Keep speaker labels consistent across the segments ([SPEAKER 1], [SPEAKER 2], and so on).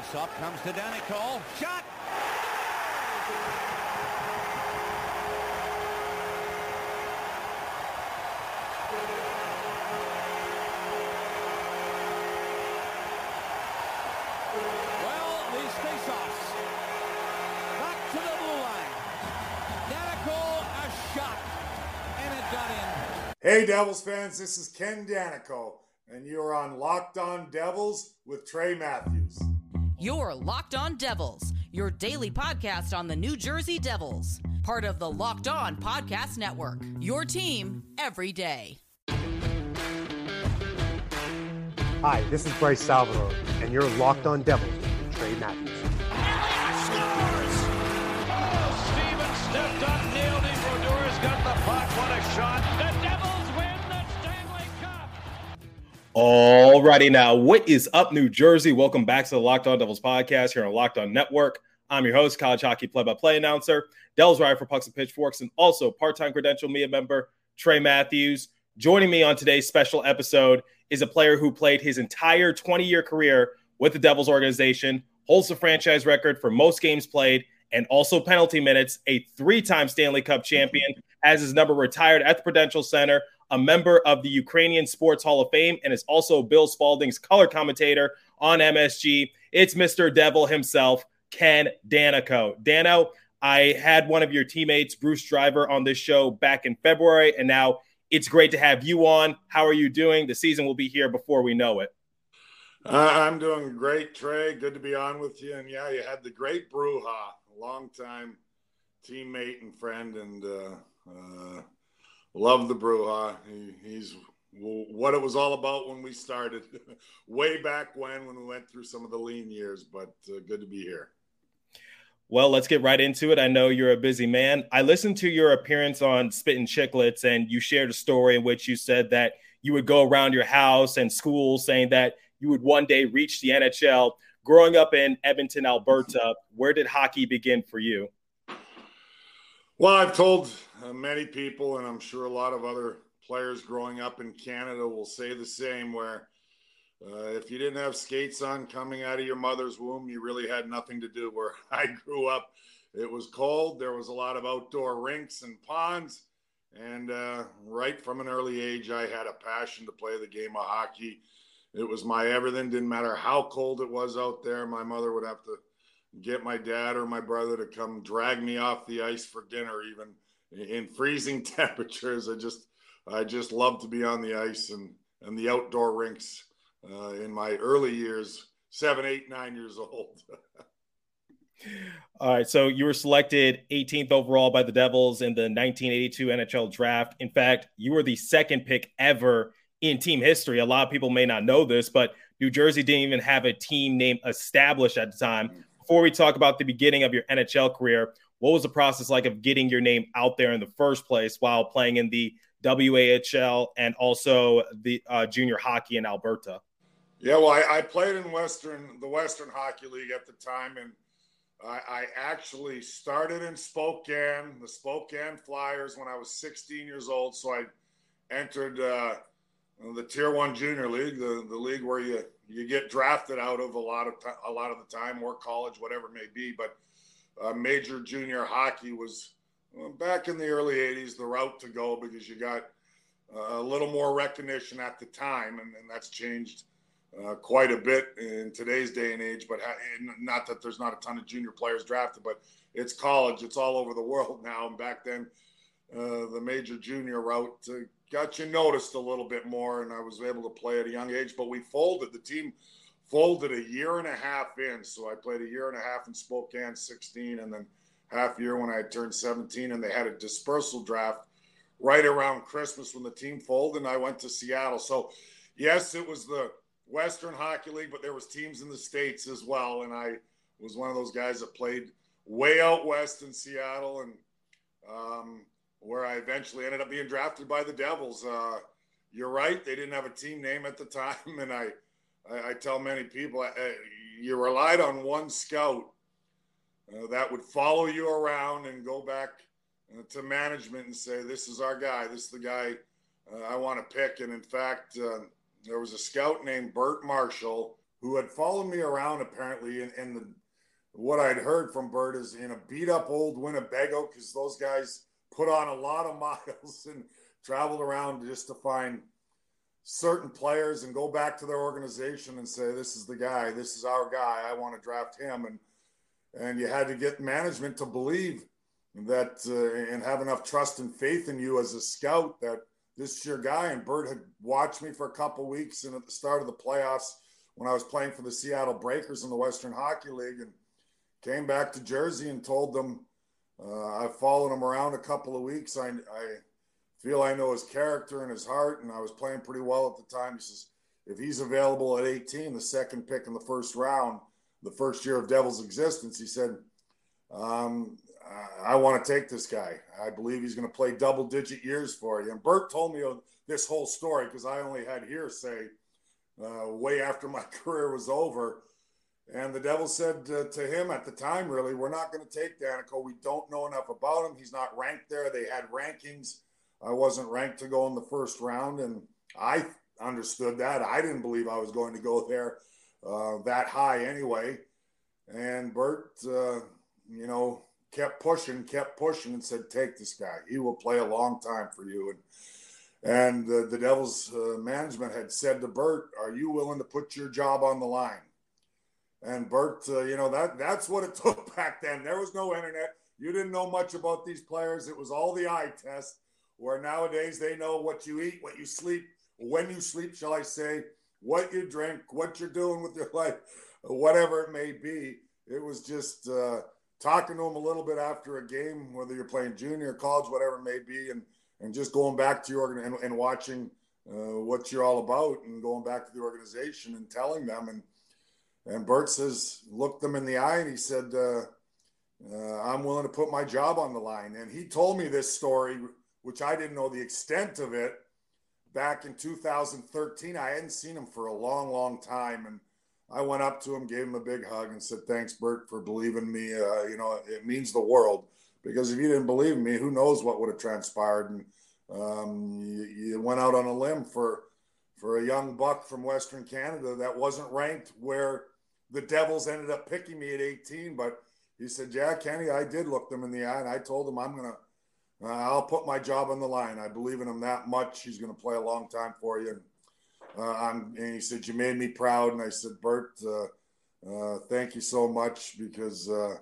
[SPEAKER 1] This off comes to Daneyko. Shot! Well, these face-offs. Back to the blue line. A shot. And in.
[SPEAKER 2] Hey, Devils fans, this is Ken Daneyko, and you're on Locked On Devils with Trey Matthews.
[SPEAKER 3] Your Locked On Devils, your daily podcast on the New Jersey Devils, part of the Locked On Podcast Network. Your team every day.
[SPEAKER 4] Hi, this is Bryce Salvador, and you're locked on Devils with Trey Matthews.
[SPEAKER 5] scores! Oh, Steven stepped up, nailed it. Brodeur's got the puck. What a shot.
[SPEAKER 6] Alrighty now, what is up, New Jersey? Welcome back to the Locked On Devils podcast here on Locked On Network. I'm your host, college hockey play-by-play announcer, Devils writer for Pucks and Pitchforks, and also part-time credential media member Trey Matthews. Joining me on today's special episode is a player who played his entire 20-year career with the Devils organization, holds the franchise record for most games played, and also penalty minutes, a three-time Stanley Cup champion, has his number retired at the Prudential Center, a member of the Ukrainian Sports Hall of Fame, and is also Bill Spaulding's color commentator on MSG. It's Mr. Devil himself, Ken Daneyko. Dano, I had one of your teammates, Bruce Driver, on this show back in February, and now it's great to have you on. How are you doing? The season will be here before we know it.
[SPEAKER 2] Uh, I'm doing great, Trey. Good to be on with you. And yeah, you had the great Bruja, a longtime teammate and friend, and uh, uh, love the Bruja. He, he's what it was all about when we started, way back when, when we went through some of the lean years. But uh, good to be here.
[SPEAKER 6] Well, let's get right into it. I know you're a busy man. I listened to your appearance on Spittin' Chicklets, and you shared a story in which you said that you would go around your house and school saying that you would one day reach the NHL. Growing up in Edmonton, Alberta, where did hockey begin for you?
[SPEAKER 2] Well, I've told uh, many people, and I'm sure a lot of other players growing up in Canada will say the same, where uh, if you didn't have skates on coming out of your mother's womb, you really had nothing to do. Where I grew up, it was cold. There was a lot of outdoor rinks and ponds. And uh, right from an early age, I had a passion to play the game of hockey. It was my everything. Didn't matter how cold it was out there. My mother would have to get my dad or my brother to come drag me off the ice for dinner, even in freezing temperatures. I just, I just love to be on the ice and and the outdoor rinks uh, in my early years, seven, eight, nine years old.
[SPEAKER 6] All right. So you were selected 18th overall by the Devils in the 1982 NHL draft. In fact, you were the second pick ever in team history. A lot of people may not know this, but New Jersey didn't even have a team name established at the time. Before we talk about the beginning of your NHL career, what was the process like of getting your name out there in the first place while playing in the WAHL and also the uh, junior hockey in Alberta?
[SPEAKER 2] Yeah, well, I, I, played in Western, the Western Hockey League at the time, and I, I, actually started in Spokane, the Spokane Flyers, when I was 16 years old. So I entered uh, the Tier One Junior League, the, the league where you you get drafted out of a lot of a lot of the time, or college, whatever it may be. But uh, major junior hockey was well, back in the early 80s the route to go because you got uh, a little more recognition at the time, and, and that's changed uh, quite a bit in today's day and age. But not that there's not a ton of junior players drafted, but it's college. It's all over the world now. And back then, uh, the major junior route uh, got you noticed a little bit more, and I was able to play at a young age. But we folded. The team folded a year and a half in, so I played a year and a half in Spokane, 16, and then half year when I turned 17, and they had a dispersal draft right around Christmas when the team folded, and I went to Seattle. So, yes, it was the Western Hockey League, but there was teams in the states as well, and I was one of those guys that played way out west in Seattle, and um, where I eventually ended up being drafted by the Devils. Uh, you're right; they didn't have a team name at the time, and I, I, I tell many people, uh, you relied on one scout uh, that would follow you around and go back uh, to management and say, "This is our guy. This is the guy uh, I want to pick." And in fact uh, there was a scout named Bert Marshall who had followed me around apparently, and, and the, what I'd heard from Bert is in a beat up old Winnebago because those guys put on a lot of miles and traveled around just to find certain players and go back to their organization and say, "This is the guy. This is our guy. I want to draft him." And and you had to get management to believe that uh, and have enough trust and faith in you as a scout that this is your guy. And Bert had watched me for a couple weeks and at the start of the playoffs when I was playing for the Seattle Breakers in the Western Hockey League and came back to Jersey and told them uh, I've followed him around a couple of weeks. I, I feel I know his character and his heart, and I was playing pretty well at the time. He says, if he's available at 18, the second pick in the first round, the first year of Devils' existence, he said, um, I want to take this guy. I believe he's going to play double digit years for you. And Bert told me this whole story because I only had hearsay uh, way after my career was over. And the devil said uh, to him at the time, really, we're not going to take Daneyko. We don't know enough about him. He's not ranked there. They had rankings. I wasn't ranked to go in the first round. And I understood that. I didn't believe I was going to go there uh, that high anyway. And Bert, uh, you know, kept pushing, kept pushing, and said, "Take this guy. He will play a long time for you." And and the, the Devils uh, management had said to Bert, "Are you willing to put your job on the line?" And Bert, uh, you know that that's what it took back then. There was no internet. You didn't know much about these players. It was all the eye test. Where nowadays they know what you eat, what you sleep, when you sleep, shall I say, what you drink, what you're doing with your life, whatever it may be. It was just. Uh, talking to them a little bit after a game, whether you're playing junior, college, whatever it may be, and and just going back to your and, and watching uh, what you're all about, and going back to the organization and telling them. And and Bert says, looked them in the eye, and he said, uh, uh, "I'm willing to put my job on the line." And he told me this story, which I didn't know the extent of it. Back in 2013, I hadn't seen him for a long, long time, and I went up to him, gave him a big hug, and said, "Thanks, Bert, for believing me. Uh, you know, it means the world. Because if you didn't believe me, who knows what would have transpired?" And um, you, you, went out on a limb for for a young buck from Western Canada that wasn't ranked where the Devils ended up picking me at 18. But he said, "Yeah, Kenny, I did look them in the eye, and I told him I'm gonna." Uh, I'll put my job on the line. I believe in him that much. He's to play a long time for you. And uh, I'm, and he said, You made me proud. And I said, Bert, uh, uh, thank you so much because uh,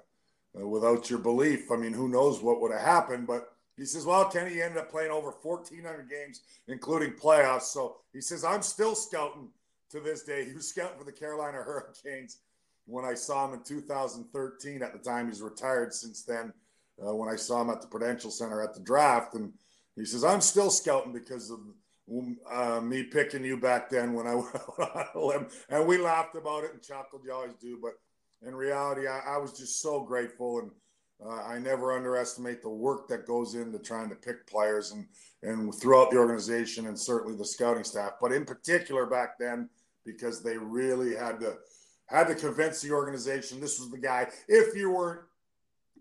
[SPEAKER 2] uh, without your belief, I mean, who knows what would have happened. But he says, Well, Kenny you ended up playing over 1,400 games, including playoffs. So he says, I'm still scouting to this day. He was scouting for the Carolina Hurricanes when I saw him in 2013. At the time, he's retired since then. Uh, when I saw him at the Prudential Center at the draft, and he says, I'm still scouting because of uh, me picking you back then when I went and we laughed about it and chuckled. You always do, but in reality, I, I was just so grateful, and uh, I never underestimate the work that goes into trying to pick players and and throughout the organization and certainly the scouting staff, but in particular back then because they really had to had to convince the organization this was the guy. If you weren't,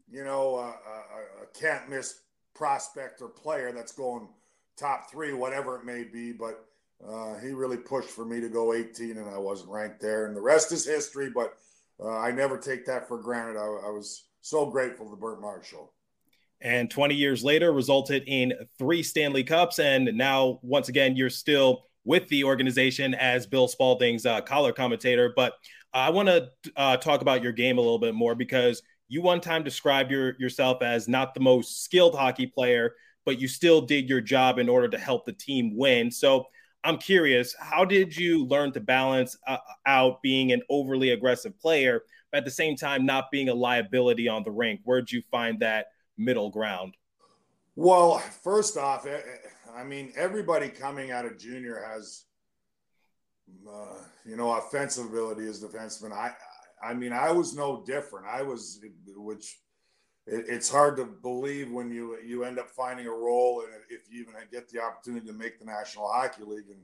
[SPEAKER 2] you know, a, a, a can't miss prospect or player that's going top three, whatever it may be. But uh, he really pushed for me to go 18, and I wasn't ranked there. And the rest is history. But uh, I never take that for granted. I, I, was so grateful to Bert Marshall.
[SPEAKER 6] And 20 years later, resulted in three Stanley Cups. And now, once again, you're still with the organization as Bill Spaulding's uh, collar commentator. But I want to uh, talk about your game a little bit more because you one time described your, yourself as not the most skilled hockey player, but you still did your job in order to help the team win. So I'm curious, how did you learn to balance uh, out being an overly aggressive player, but at the same time not being a liability on the rink? Where'd you find that middle ground?
[SPEAKER 2] Well, first off, eh, eh, I mean, everybody coming out of junior has, uh, you know, offensive ability as defenseman. I, I mean, I was no different. I was, which it, it's hard to believe when you you end up finding a role and if you even get the opportunity to make the National Hockey League and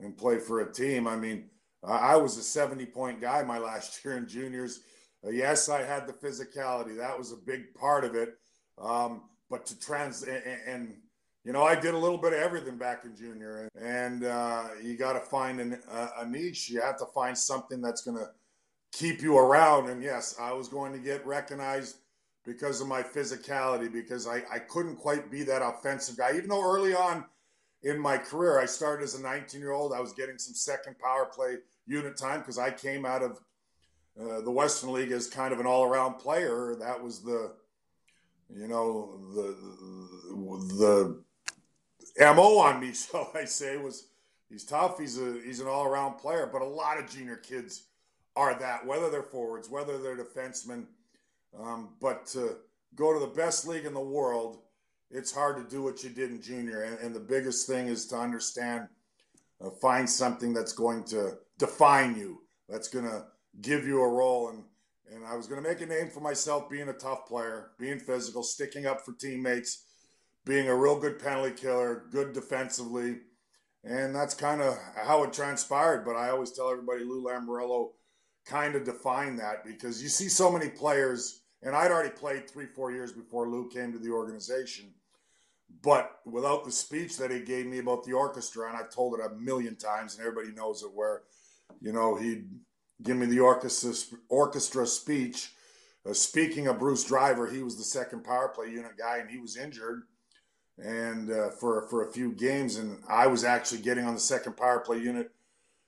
[SPEAKER 2] and play for a team. I mean, I was a 70 point guy my last year in juniors. Uh, yes, I had the physicality. That was a big part of it. Um, but to trans and, and you know, I did a little bit of everything back in junior, and uh, you got to find an, a, a niche. You have to find something that's going to keep you around. And yes, I was going to get recognized because of my physicality, because I, I couldn't quite be that offensive guy. Even though early on in my career, I started as a 19 year old, I was getting some second power play unit time because I came out of uh, the Western League as kind of an all around player. That was the, you know, the, the, the MO on me, so I say, was he's tough. He's a he's an all around player. But a lot of junior kids are that, whether they're forwards, whether they're defensemen. Um, but to go to the best league in the world, it's hard to do what you did in junior. And, and the biggest thing is to understand, uh, find something that's going to define you, that's going to give you a role. And and I was going to make a name for myself being a tough player, being physical, sticking up for teammates, being a real good penalty killer, good defensively. And that's kind of how it transpired. But I always tell everybody Lou Lamoriello kind of defined that because you see so many players, and I'd already played three, four years before Lou came to the organization. But without the speech that he gave me about the orchestra, and I've told it a million times, and everybody knows it, where, you know, he'd give me the orchestra, orchestra speech. Uh, speaking of Bruce Driver, he was the second power play unit guy, and he was injured and uh, for for a few games, and I was actually getting on the second power play unit,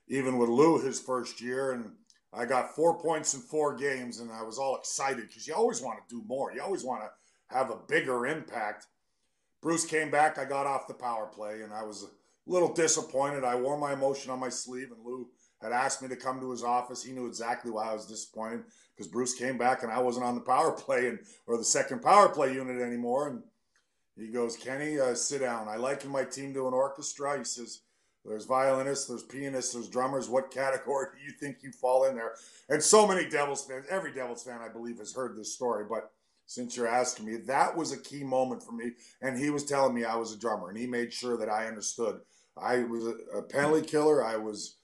[SPEAKER 2] even with Lou his first year, and I got four points in four games, and I was all excited because you always want to do more. You always want to have a bigger impact. Bruce came back. I got off the power play, and I was a little disappointed. I wore my emotion on my sleeve, and Lou had asked me to come to his office. He knew exactly why I was disappointed because Bruce came back, and I wasn't on the power play and or the second power play unit anymore. And he goes, Kenny, uh, sit down. I liken my team to an orchestra. He says there's violinists, there's pianists, there's drummers. What category do you think you fall in there? And so many Devils fans, every Devils fan, I believe, has heard this story. But since you're asking me, that was a key moment for me. And he was telling me I was a drummer, and he made sure that I understood. I was a penalty killer. I was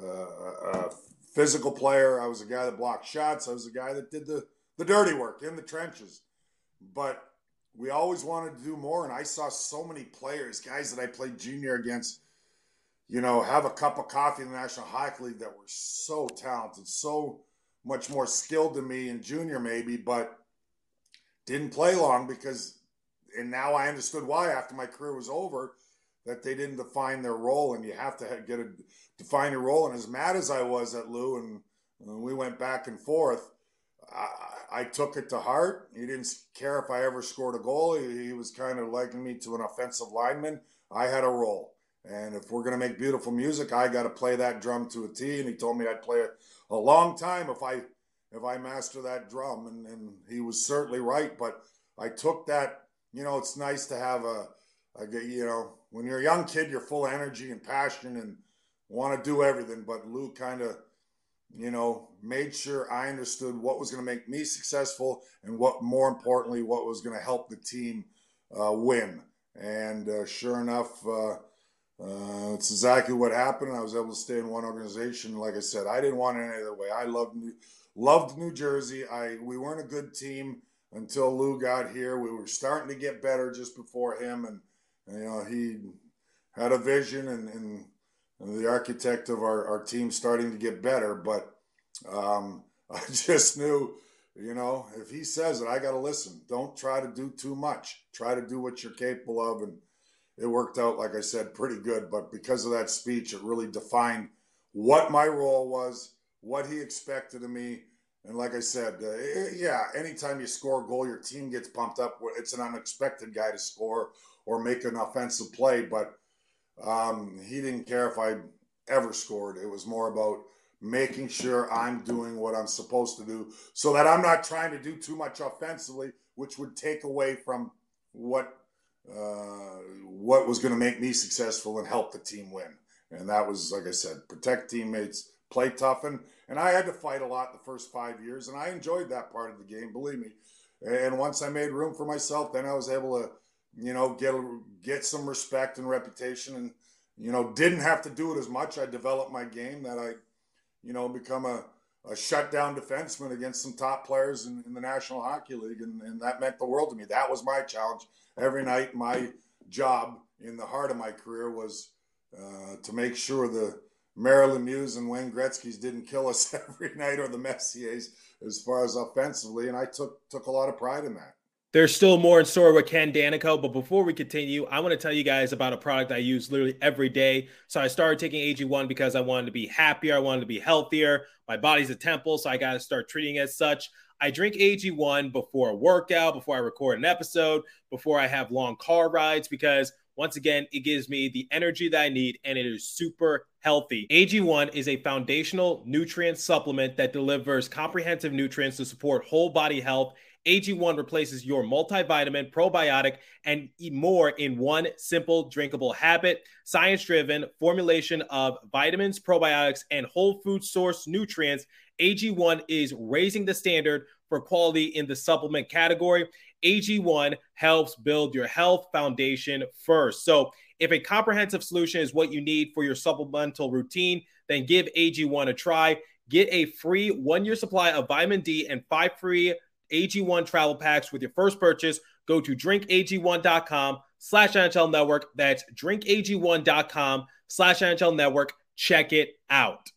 [SPEAKER 2] uh, a physical player. I was a guy that blocked shots. I was a guy that did the, the dirty work in the trenches. But we always wanted to do more. And I saw so many players, guys that I played junior against you know, have a cup of coffee in the National Hockey League that were so talented, so much more skilled than me in junior, maybe, but didn't play long because, and now I understood why after my career was over that they didn't define their role, and you have to get a define your role. And as mad as I was at Lou, and, and we went back and forth, I, I, took it to heart. He didn't care if I ever scored a goal. He, he was kind of liking me to an offensive lineman. I had a role and if we're going to make beautiful music, I got to play that drum to a T. And he told me I'd play it a long time if I if I master that drum. And, and he was certainly right. But I took that, you know, it's nice to have a, a you know, when you're a young kid, you're full of energy and passion and want to do everything. But Lou kind of, you know, made sure I understood what was going to make me successful and what, more importantly, what was going to help the team uh, win. And uh, sure enough, uh, uh, it's exactly what happened. I was able to stay in one organization. Like I said, I didn't want it any other way. I loved New, loved New Jersey. I we weren't a good team until Lou got here. We were starting to get better just before him, and you know he had a vision and, and, and the architect of our, our team starting to get better. But um, I just knew, you know, if he says it, I got to listen. Don't try to do too much. Try to do what you're capable of, and it worked out, like I said, pretty good. But because of that speech, it really defined what my role was, what he expected of me. And like I said, uh, yeah, anytime you score a goal, your team gets pumped up. It's an unexpected guy to score or make an offensive play. But um, he didn't care if I ever scored. It was more about making sure I'm doing what I'm supposed to do so that I'm not trying to do too much offensively, which would take away from what uh, what was going to make me successful and help the team win. And that was, like I said, protect teammates, play tough. And, and I had to fight a lot the first five years, and I enjoyed that part of the game, believe me. And once I made room for myself, then I was able to, you know, get get some respect and reputation, and you know, didn't have to do it as much. I developed my game that I, you know, become a, a shutdown defenseman against some top players in, in the National Hockey League, and, and that meant the world to me. That was my challenge every night. My job in the heart of my career was uh, to make sure the Mario Lemieux and Wayne Gretzky's didn't kill us every night, or the Messiers as far as offensively, and I took took a lot of pride in that.
[SPEAKER 6] There's still more in store with Ken Daneyko, but before we continue, I want to tell you guys about a product I use literally every day. So I started taking AG1 because I wanted to be happier, I wanted to be healthier. My body's a temple, so I got to start treating as such. I drink AG1 before a workout, before I record an episode, before I have long car rides, because once again, it gives me the energy that I need and it is super healthy. AG1 is a foundational nutrient supplement that delivers comprehensive nutrients to support whole body health. AG1 replaces your multivitamin, probiotic, and more in one simple drinkable habit. Science driven formulation of vitamins, probiotics, and whole food source nutrients AG1 is raising the standard for quality in the supplement category. AG1 helps build your health foundation first. So, if a comprehensive solution is what you need for your supplemental routine, then give AG1 a try. Get a free one year supply of vitamin D and five free AG1 travel packs with your first purchase. Go to drinkag1.com slash NHL network. That's drinkag1.com slash NHL network. Check it out.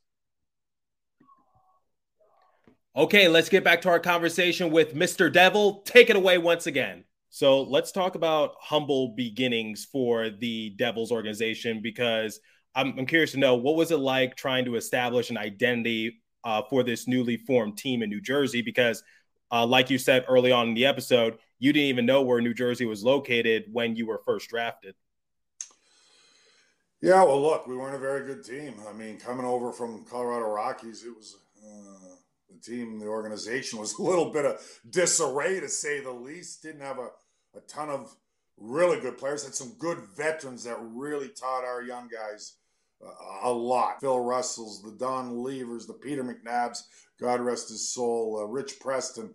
[SPEAKER 6] Okay, let's get back to our conversation with Mr. Devil. Take it away once again. So let's talk about humble beginnings for the Devils organization because I'm, I'm curious to know what was it like trying to establish an identity uh, for this newly formed team in New Jersey? Because, uh, like you said early on in the episode, you didn't even know where New Jersey was located when you were first drafted.
[SPEAKER 2] Yeah, well, look, we weren't a very good team. I mean, coming over from Colorado Rockies, it was. Uh the team, the organization was a little bit of disarray to say the least. Didn't have a, a ton of really good players. Had some good veterans that really taught our young guys a lot. Phil Russells, the Don Levers, the Peter McNabs, God rest his soul, uh, Rich Preston.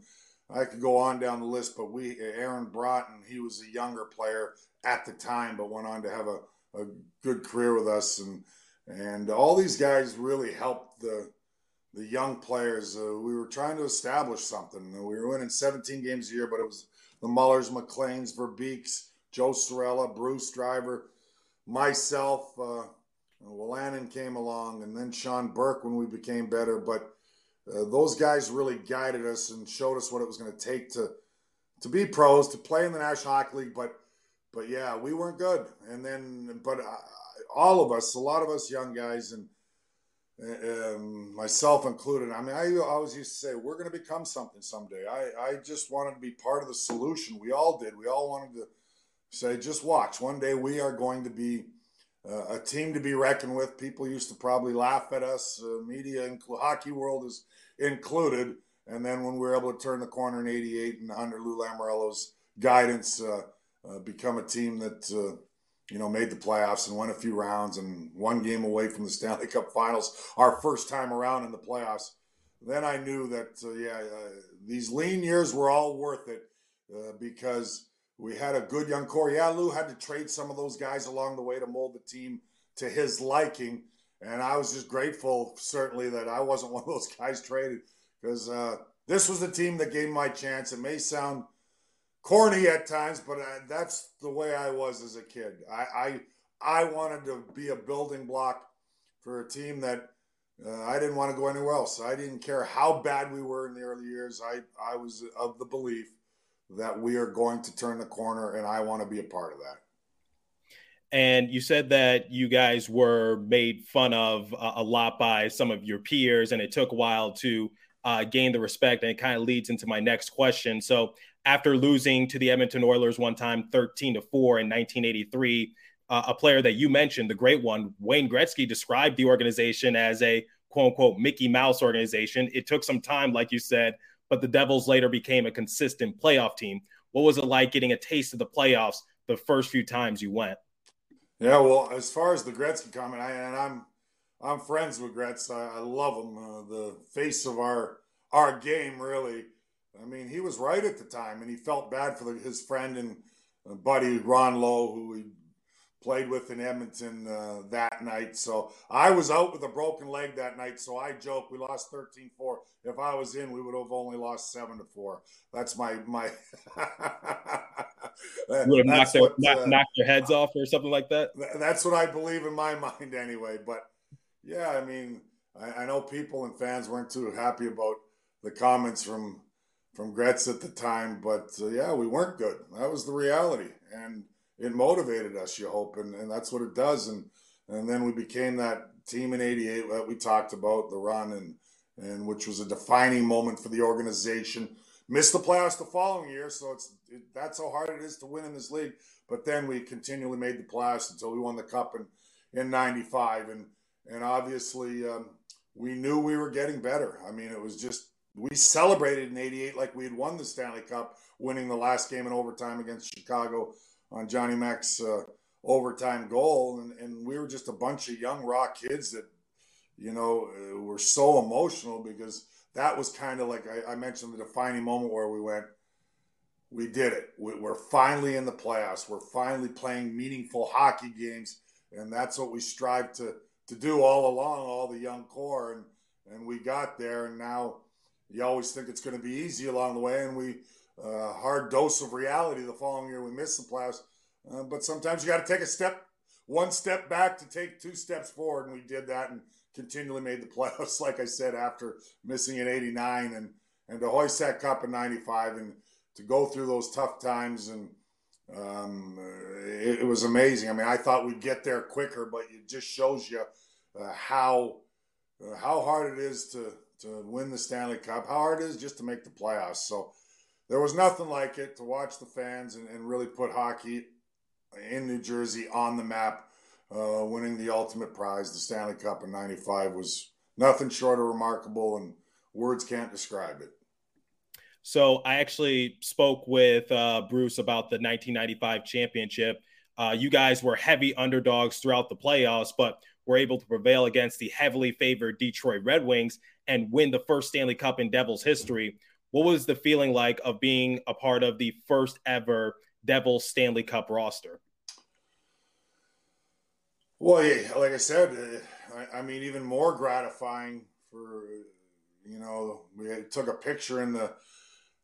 [SPEAKER 2] I could go on down the list, but we Aaron Broten, he was a younger player at the time, but went on to have a, a good career with us, and and all these guys really helped the the young players. Uh, we were trying to establish something. We were winning 17 games a year, but it was the Mullers, McLeans, Verbeeks, Joe Cirella, Bruce Driver, myself. Uh, Wolanin came along, and then Sean Burke when we became better. But uh, those guys really guided us and showed us what it was going to take to to be pros, to play in the National Hockey League. But but yeah, we weren't good. And then, but uh, all of us, a lot of us young guys, and um, myself included. I mean, I always used to say we're going to become something someday. I, I just wanted to be part of the solution. We all did. We all wanted to say, just watch. One day we are going to be uh, a team to be reckoned with. People used to probably laugh at us, uh, media and hockey world is included. And then when we were able to turn the corner in '88 and under Lou Lamoriello's guidance, uh, uh become a team that uh, you know, made the playoffs and won a few rounds and one game away from the Stanley Cup Finals, our first time around in the playoffs. Then I knew that, uh, yeah, uh, these lean years were all worth it uh, because we had a good young core. Yeah, Lou had to trade some of those guys along the way to mold the team to his liking. And I was just grateful, certainly, that I wasn't one of those guys traded because uh, this was the team that gave my chance. It may sound corny at times, but I, that's the way I was as a kid. I, I, I wanted to be a building block for a team that uh, I didn't want to go anywhere else. I didn't care how bad we were in the early years. I, I was of the belief that we are going to turn the corner, and I want to be a part of that.
[SPEAKER 6] And you said that you guys were made fun of a lot by some of your peers, and it took a while to uh, gain the respect. And it kind of leads into my next question. So, after losing to the Edmonton Oilers one time, 13 to 4 in 1983. Uh, a player that you mentioned, the great one, Wayne Gretzky, described the organization as a quote unquote Mickey Mouse organization. It took some time, like you said, but the Devils later became a consistent playoff team. What was it like getting a taste of the playoffs the first few times you went?
[SPEAKER 2] Yeah, well, as far as the Gretzky comment, I, and I'm I'm friends with Gretz. I, I love him. Uh, the face of our our game, really. I mean, he was right at the time, and he felt bad for the, his friend and uh, buddy Ron Low, who he played with in Edmonton uh, that night. So I was out with a broken leg that night. So I joke we lost 13-4. If I was in, we would have only lost seven to four. That's my my
[SPEAKER 6] would have knocked their, what, knock, uh, knocked their heads off or something like that.
[SPEAKER 2] That's what I believe in my mind anyway. But yeah, I mean, I, I know people and fans weren't too happy about the comments from from Gretz at the time, but uh, yeah, we weren't good. That was the reality, and it motivated us. You hope, and, and that's what it does. And and then we became that team in '88 that we talked about the run, and and which was a defining moment for the organization. Missed the playoffs the following year, so it's it, that's how hard it is to win in this league. But then we continually made the playoffs until we won the cup in in '95, and and obviously um, we knew we were getting better. I mean, it was just we celebrated in '88 like we had won the Stanley Cup, winning the last game in overtime against Chicago on Johnny Mack's uh, overtime goal, and, and we were just a bunch of young raw kids that, you know, uh, were so emotional because that was kind of like I, I, mentioned the defining moment where we went, we did it. We, we're finally in the playoffs. We're finally playing meaningful hockey games, and that's what we strive to to do all along, all the young core, and and we got there, and now you always think it's going to be easy along the way, and we uh, hard dose of reality the following year we missed the playoffs. Uh, but sometimes you got to take a step, one step back to take two steps forward, and we did that and continually made the playoffs. Like I said, after missing in '89 and and to hoist that cup in '95 and to go through those tough times and um, it, it, was amazing. I mean, I thought we'd get there quicker, but it just shows you uh, how uh, how hard it is to to win the Stanley Cup, how hard it is just to make the playoffs. So there was nothing like it to watch the fans and, and really put hockey in New Jersey on the map. Uh, winning the ultimate prize, the Stanley Cup in '95, was nothing short of remarkable, and words can't describe it.
[SPEAKER 6] So I actually spoke with uh, Bruce about the 1995 championship. Uh, you guys were heavy underdogs throughout the playoffs, but were able to prevail against the heavily favored Detroit Red Wings and win the first Stanley Cup in Devils history. What was the feeling like of being a part of the first ever Devils Stanley Cup roster?
[SPEAKER 2] Well, yeah, like I said, uh, I, I, mean, even more gratifying for you know we had, took a picture in the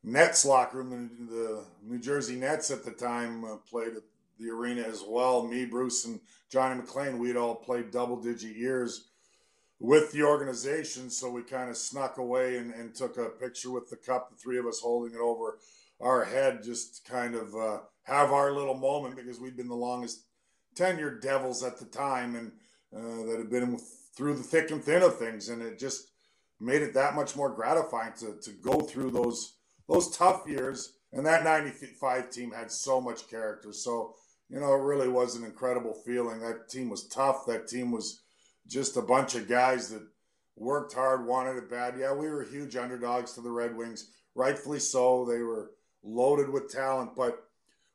[SPEAKER 2] Nets locker room. The, the New Jersey Nets at the time uh, played at the arena as well. Me, Bruce, and Johnny McLean, we'd all played double digit years with the organization. So we kind of snuck away and, and, took a picture with the cup, the three of us holding it over our head, just kind of uh, have our little moment because we'd been the longest tenured Devils at the time and uh, that had been through the thick and thin of things. And it just made it that much more gratifying to, to go through those those tough years. And that 95 team had so much character. So, you know, it really was an incredible feeling. That team was tough. That team was just a bunch of guys that worked hard, wanted it bad. Yeah, we were huge underdogs to the Red Wings, rightfully so. They were loaded with talent, but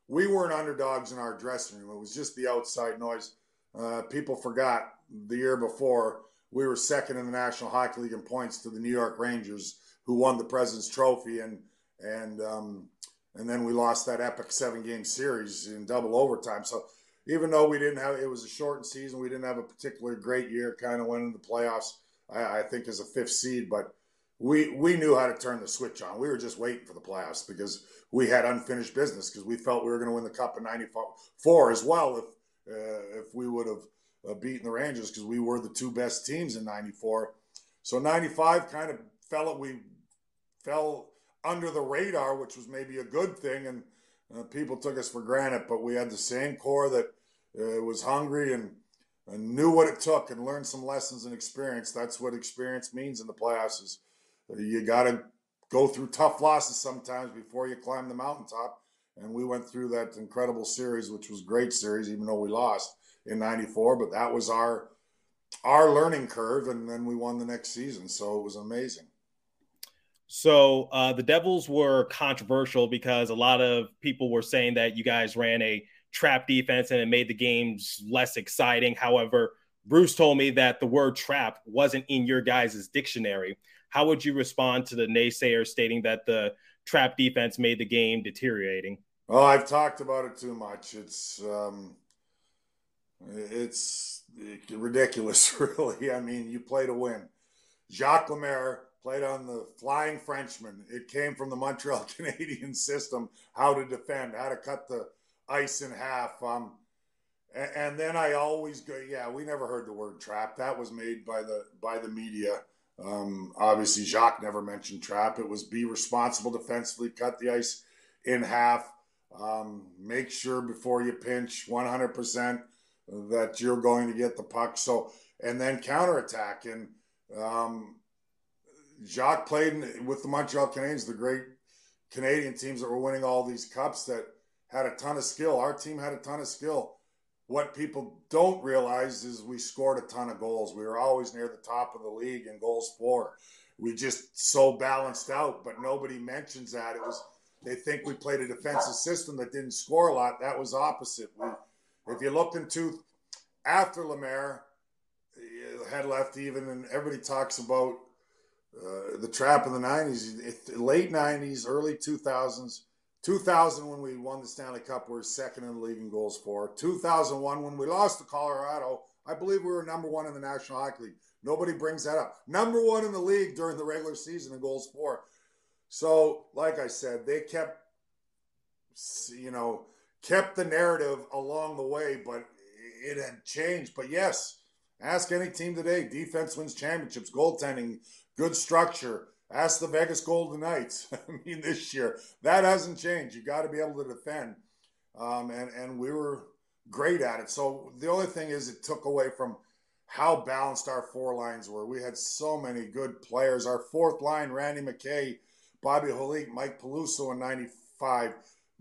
[SPEAKER 2] we weren't underdogs in our dressing room. It was just the outside noise. Uh, people forgot the year before we were second in the National Hockey League in points to the New York Rangers, who won the President's Trophy, and and um, and then we lost that epic seven game series in double overtime. So even though we didn't have it was a shortened season, we didn't have a particular great year. Kind of went into the playoffs, I, I think, as a fifth seed, but we we knew how to turn the switch on. We were just waiting for the playoffs because we had unfinished business because we felt we were going to win the cup in '94 as well if uh, if we would have uh, beaten the Rangers because we were the two best teams in '94. So '95 kind of felt we fell under the radar, which was maybe a good thing, and uh, people took us for granted. But we had the same core that uh, was hungry and, and, knew what it took and learned some lessons and experience. That's what experience means in the playoffs. Is uh, you got to go through tough losses sometimes before you climb the mountaintop. And we went through that incredible series, which was great series, even though we lost in '94. But that was our our learning curve, and then we won the next season. So it was amazing.
[SPEAKER 6] So uh, the Devils were controversial because a lot of people were saying that you guys ran a trap defense and it made the games less exciting. However, Bruce told me that the word trap wasn't in your guys' dictionary. How would you respond to the naysayer stating that the trap defense made the game deteriorating?
[SPEAKER 2] Oh, I've talked about it too much. It's um, it's ridiculous, really. I mean, you play to win. Jacques Lemaire played on the Flying Frenchman. It came from the Montreal Canadian system, how to defend, how to cut the ice in half. Um, and, and then I always go, yeah, we never heard the word trap. That was made by the by the media. Um, obviously, Jacques never mentioned trap. It was be responsible defensively, cut the ice in half, um, make sure before you pinch 100% that you're going to get the puck. So, and then counterattack. And um, Jacques played with the Montreal Canadiens, the great Canadian teams that were winning all these cups that had a ton of skill. Our team had a ton of skill. What people don't realize is we scored a ton of goals. We were always near the top of the league in goals for. We just so balanced out, but nobody mentions that. It was they think we played a defensive system that didn't score a lot. That was opposite. We, if you looked into after Lemaire had left, even and everybody talks about uh, the trap in the 90s, late 90s, early 2000s. 2000 when we won the Stanley Cup, we were second in the league in goals for. 2001 when we lost to Colorado, I believe we were number one in the National Hockey League. Nobody brings that up. Number one in the league during the regular season in goals for. So, like I said, they kept, you know, kept the narrative along the way, but it had changed. But yes, ask any team today. Defense wins championships, goaltending, good structure. Ask the Vegas Golden Knights. I mean, this year that hasn't changed. You got to be able to defend, um, and and we were great at it. So the only thing is, it took away from how balanced our four lines were. We had so many good players. Our fourth line, Randy McKay, Bobby Holik, Mike Peluso in '95.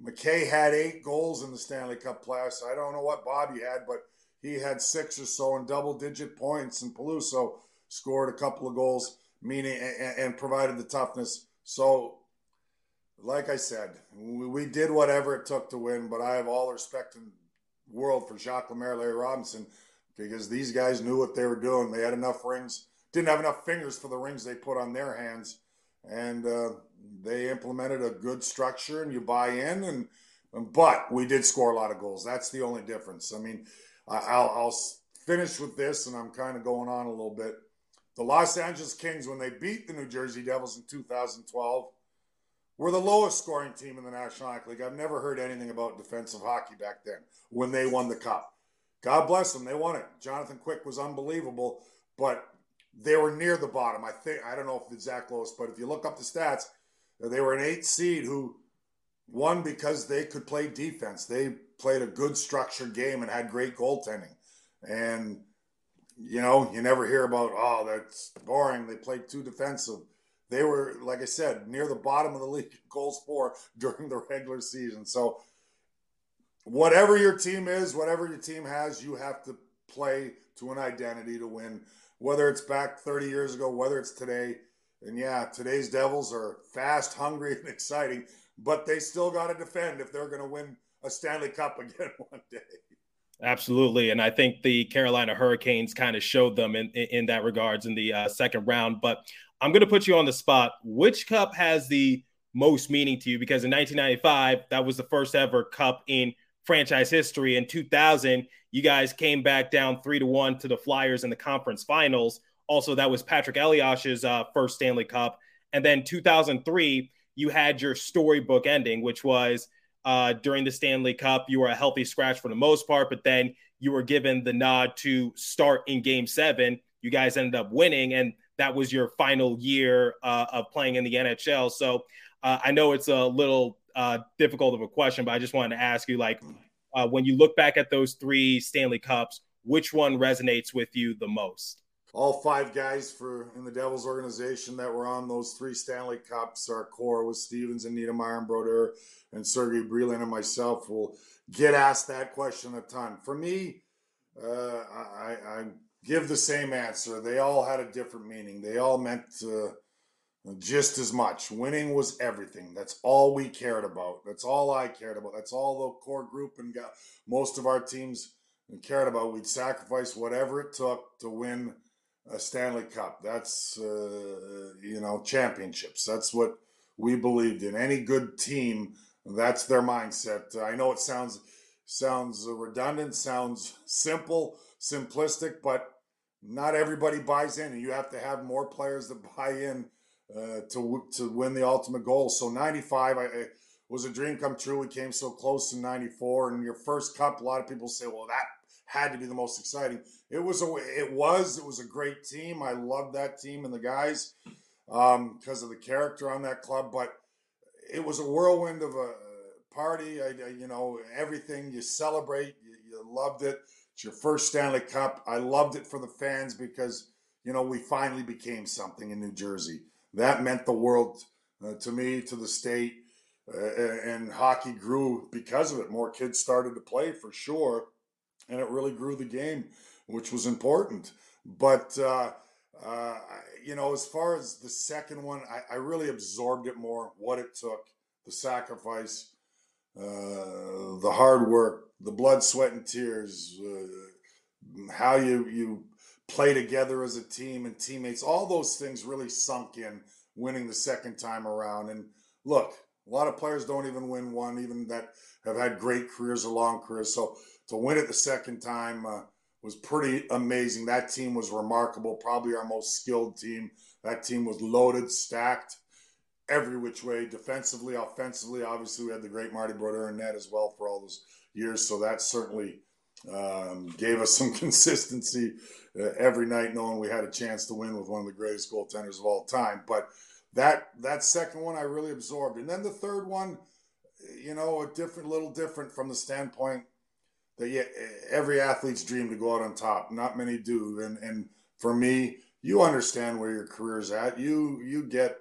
[SPEAKER 2] McKay had eight goals in the Stanley Cup playoffs. I don't know what Bobby had, but he had six or so in double digit points, and Peluso scored a couple of goals meaning and, and provided the toughness. So, like I said, we, we, did whatever it took to win. But I have all respect in the world for Jacques Lemaire, Larry Robinson, because these guys knew what they were doing. They had enough rings, didn't have enough fingers for the rings they put on their hands, and uh, they implemented a good structure. And you buy in, and but we did score a lot of goals. That's the only difference. I mean, I'll, I'll finish with this, and I'm kind of going on a little bit the Los Angeles Kings, when they beat the New Jersey Devils in 2012, were the lowest scoring team in the National Hockey League. I've never heard anything about defensive hockey back then when they won the cup. God bless them, they won it. Jonathan Quick was unbelievable, but they were near the bottom. I think I don't know if the exact lowest, but if you look up the stats, they were an eight seed who won because they could play defense. They played a good structured game and had great goaltending. And you know, you never hear about, oh, that's boring. They played too defensive. They were, like I said, near the bottom of the league goals for during the regular season. So, whatever your team is, whatever your team has, you have to play to an identity to win. Whether it's back 30 years ago, whether it's today. And yeah, today's Devils are fast, hungry, and exciting, but they still got to defend if they're going to win a Stanley Cup again one day.
[SPEAKER 6] Absolutely, and I think the Carolina Hurricanes kind of showed them in, in, that regards in the uh, second round. But I'm going to put you on the spot. Which cup has the most meaning to you? Because in 1995, that was the first ever cup in franchise history. In 2000, you guys came back down three to one to the Flyers in the conference finals. Also, that was Patrik Elias's uh, first Stanley Cup. And then 2003, you had your storybook ending, which was uh, during the Stanley Cup. You were a healthy scratch for the most part, but then you were given the nod to start in game seven. You guys ended up winning, and that was your final year uh, of playing in the NHL. So uh, I know it's a little uh, difficult of a question, but I just wanted to ask you like, uh, when you look back at those three Stanley Cups, which one resonates with you the most?
[SPEAKER 2] All five guys for in the Devils organization that were on those three Stanley Cups. Our core was Stevens and Niedermayer and Brodeur and Sergei Brylin and myself will get asked that question a ton. For me, uh, I, I, give the same answer. They all had a different meaning. They all meant uh, just as much. Winning was everything. That's all we cared about. That's all I cared about. That's all the core group and got, most of our teams cared about. We'd sacrifice whatever it took to win a Stanley Cup. That's uh, you know championships. That's what we believed in. Any good team, that's their mindset. I know it sounds sounds redundant, sounds simple, simplistic, but not everybody buys in, and you have to have more players that buy in uh, to to win the ultimate goal. So '95 I, I, was a dream come true. We came so close in '94, and your first cup. A lot of people say, "Well, that had to be the most exciting." It was a it was it was a great team. I loved that team and the guys um, because of the character on that club, but it was a whirlwind of a party. I, I, you know, everything you celebrate, you, you loved it. It's your first Stanley Cup. I loved it for the fans because you know we finally became something in New Jersey. That meant the world uh, to me, to the state, uh, and hockey grew because of it. More kids started to play for sure, and it really grew the game, which was important. But uh, uh you know, as far as the second one, I, I really absorbed it more. What it took, the sacrifice, uh, the hard work, the blood, sweat, and tears, uh, how you you play together as a team and teammates. All those things really sunk in winning the second time around. And look, a lot of players don't even win one, even that have had great careers or long careers. So to win it the second time uh, was pretty amazing. That team was remarkable, probably our most skilled team. That team was loaded, stacked every which way, defensively, offensively. Obviously, we had the great Marty Brodeur in net as well for all those years, so that certainly um, gave us some consistency uh, every night, knowing we had a chance to win with one of the greatest goaltenders of all time. But that that second one, I really absorbed, and then the third one, you know, a different, little different from the standpoint that yeah, every athlete's dream to go out on top. Not many do, and and for me, you understand where your career's at. You you get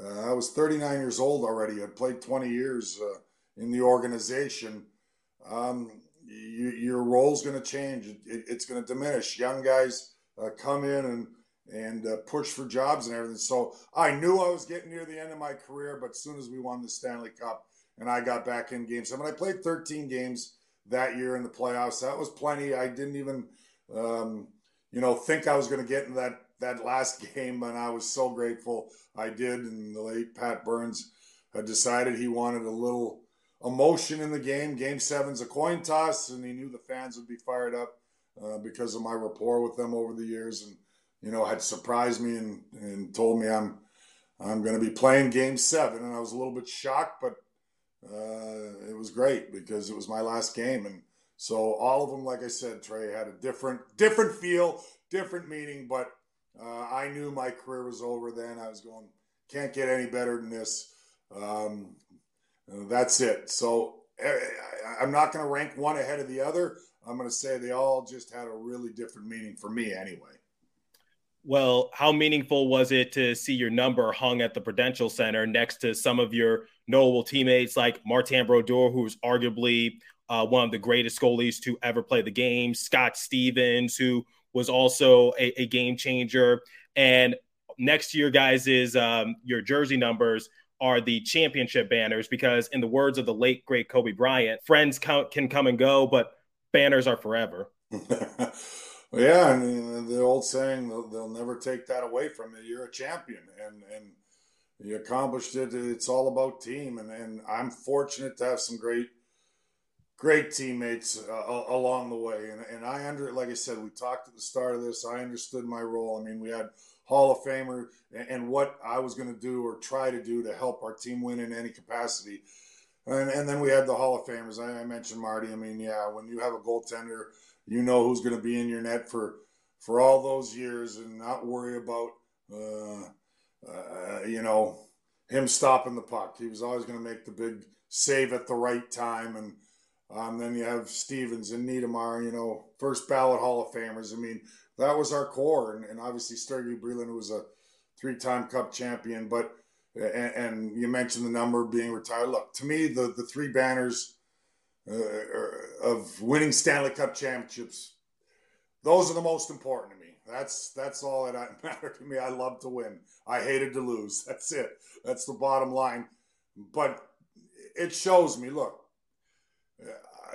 [SPEAKER 2] uh, I was 39 years old already. I'd played 20 years uh, in the organization. Um, you, your role's going to change. It, it, it's going to diminish. Young guys uh, come in and and uh, push for jobs and everything. So I knew I was getting near the end of my career. But as soon as we won the Stanley Cup and I got back in games, I mean, I played 13 games that year in the playoffs. That was plenty. I didn't even, um, you know, think I was going to get in that that last game, and I was so grateful I did. And the late Pat Burns had decided he wanted a little emotion in the game. Game seven's a coin toss, and he knew the fans would be fired up uh, because of my rapport with them over the years, and you know had surprised me and, and told me I'm I'm going to be playing Game Seven, and I was a little bit shocked, but uh, it was great because it was my last game, and so all of them, like I said, Trey had a different different feel, different meaning, but uh, I knew my career was over then. I was going, can't get any better than this. Um, that's it. So eh, I'm not going to rank one ahead of the other. I'm going to say they all just had a really different meaning for me anyway.
[SPEAKER 6] Well, how meaningful was it to see your number hung at the Prudential Center next to some of your notable teammates like Martin Brodeur, who's arguably uh, one of the greatest goalies to ever play the game, Scott Stevens, who was also a, a game changer. And next to your guys is um, your jersey numbers are the championship banners because, in the words of the late great Kobe Bryant, friends can come and go, but banners are forever.
[SPEAKER 2] yeah, I mean the old saying they'll, they'll, never take that away from you. You're a champion, and and you accomplished it. It's all about team, and and I'm fortunate to have some great great teammates uh, along the way. And, and I under, like I said, we talked at the start of this. I understood my role. I mean, we had Hall of Famer and, and what I was going to do or try to do to help our team win in any capacity. And, and then we had the Hall of Famers. I, I mentioned Marty. I mean, yeah, when you have a goaltender, you know who's going to be in your net for for all those years and not worry about, uh, uh, you know, him stopping the puck. He was always going to make the big save at the right time and um, then you have Stevens and Niedermayer, you know, first ballot Hall of Famers. I mean, that was our core. And, and obviously, Sergei Brylin, who was a three time Cup champion. But, and, and, you mentioned the number being retired. Look, to me, the, the three banners uh, of winning Stanley Cup championships, those are the most important to me. That's that's all that matters to me. I love to win. I hated to lose. That's it. That's the bottom line. But it shows me. Look,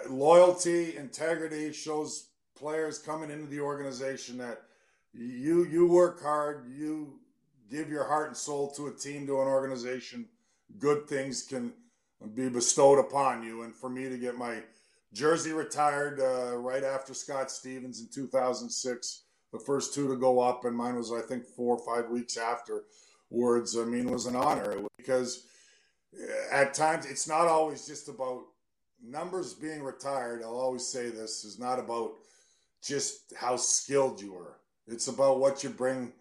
[SPEAKER 2] loyalty, integrity shows players coming into the organization that you you work hard, you give your heart and soul to a team, to an organization. Good things can be bestowed upon you. And for me to get my jersey retired uh, right after Scott Stevens in 2006, the first two to go up, and mine was I think four or five weeks after, words, I mean, was an honor because at times it's not always just about numbers being retired. I'll always say this is not about just how skilled you are. It's about what you bring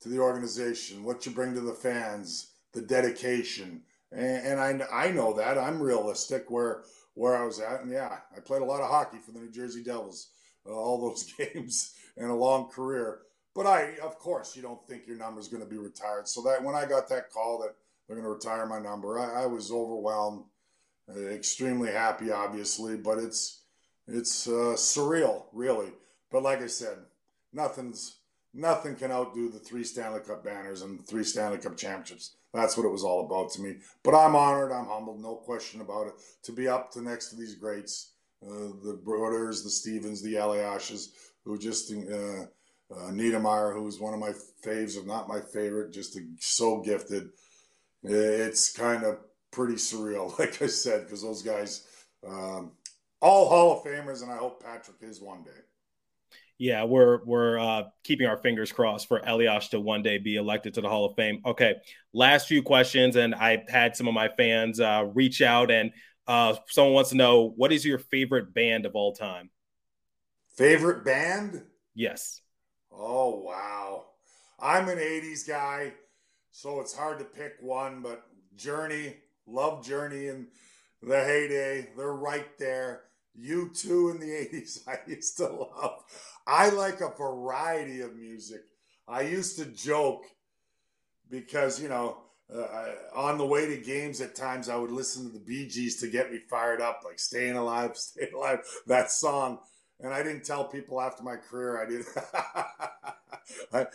[SPEAKER 2] to the organization, what you bring to the fans, the dedication. And, and I, I know that I'm realistic where, where I was at. And yeah, I played a lot of hockey for the New Jersey Devils, uh, all those games and a long career. But I, of course, you don't think your number's going to be retired. So that when I got that call that they're going to retire my number, I, I was overwhelmed, uh, extremely happy, obviously. But it's it's uh, surreal, really. But like I said, nothing's nothing can outdo the three Stanley Cup banners and three Stanley Cup championships. That's what it was all about to me. But I'm honored, I'm humbled, no question about it, to be up to next to these greats, uh, the Brodeurs, the Stevens, the Eliases, who just uh, uh, Niedermayer, who's one of my faves, if not my favorite, just so gifted. It's kind of pretty surreal, like I said, because those guys, um, all Hall of Famers, and I hope Patrik is one day.
[SPEAKER 6] Yeah, we're we're uh, keeping our fingers crossed for Elias to one day be elected to the Hall of Fame. Okay, last few questions, and I had some of my fans uh, reach out, and uh, someone wants to know what is your favorite band of all time?
[SPEAKER 2] Favorite band?
[SPEAKER 6] Yes.
[SPEAKER 2] Oh wow, I'm an '80s guy, so it's hard to pick one. But Journey, love Journey, and the heyday. They're right there. U2 in the 80s, I used to love. I like a variety of music. I used to joke because, you know, uh, on the way to games at times, I would listen to the Bee Gees to get me fired up, like Staying Alive, Staying Alive, that song. And I didn't tell people after my career, I did. I,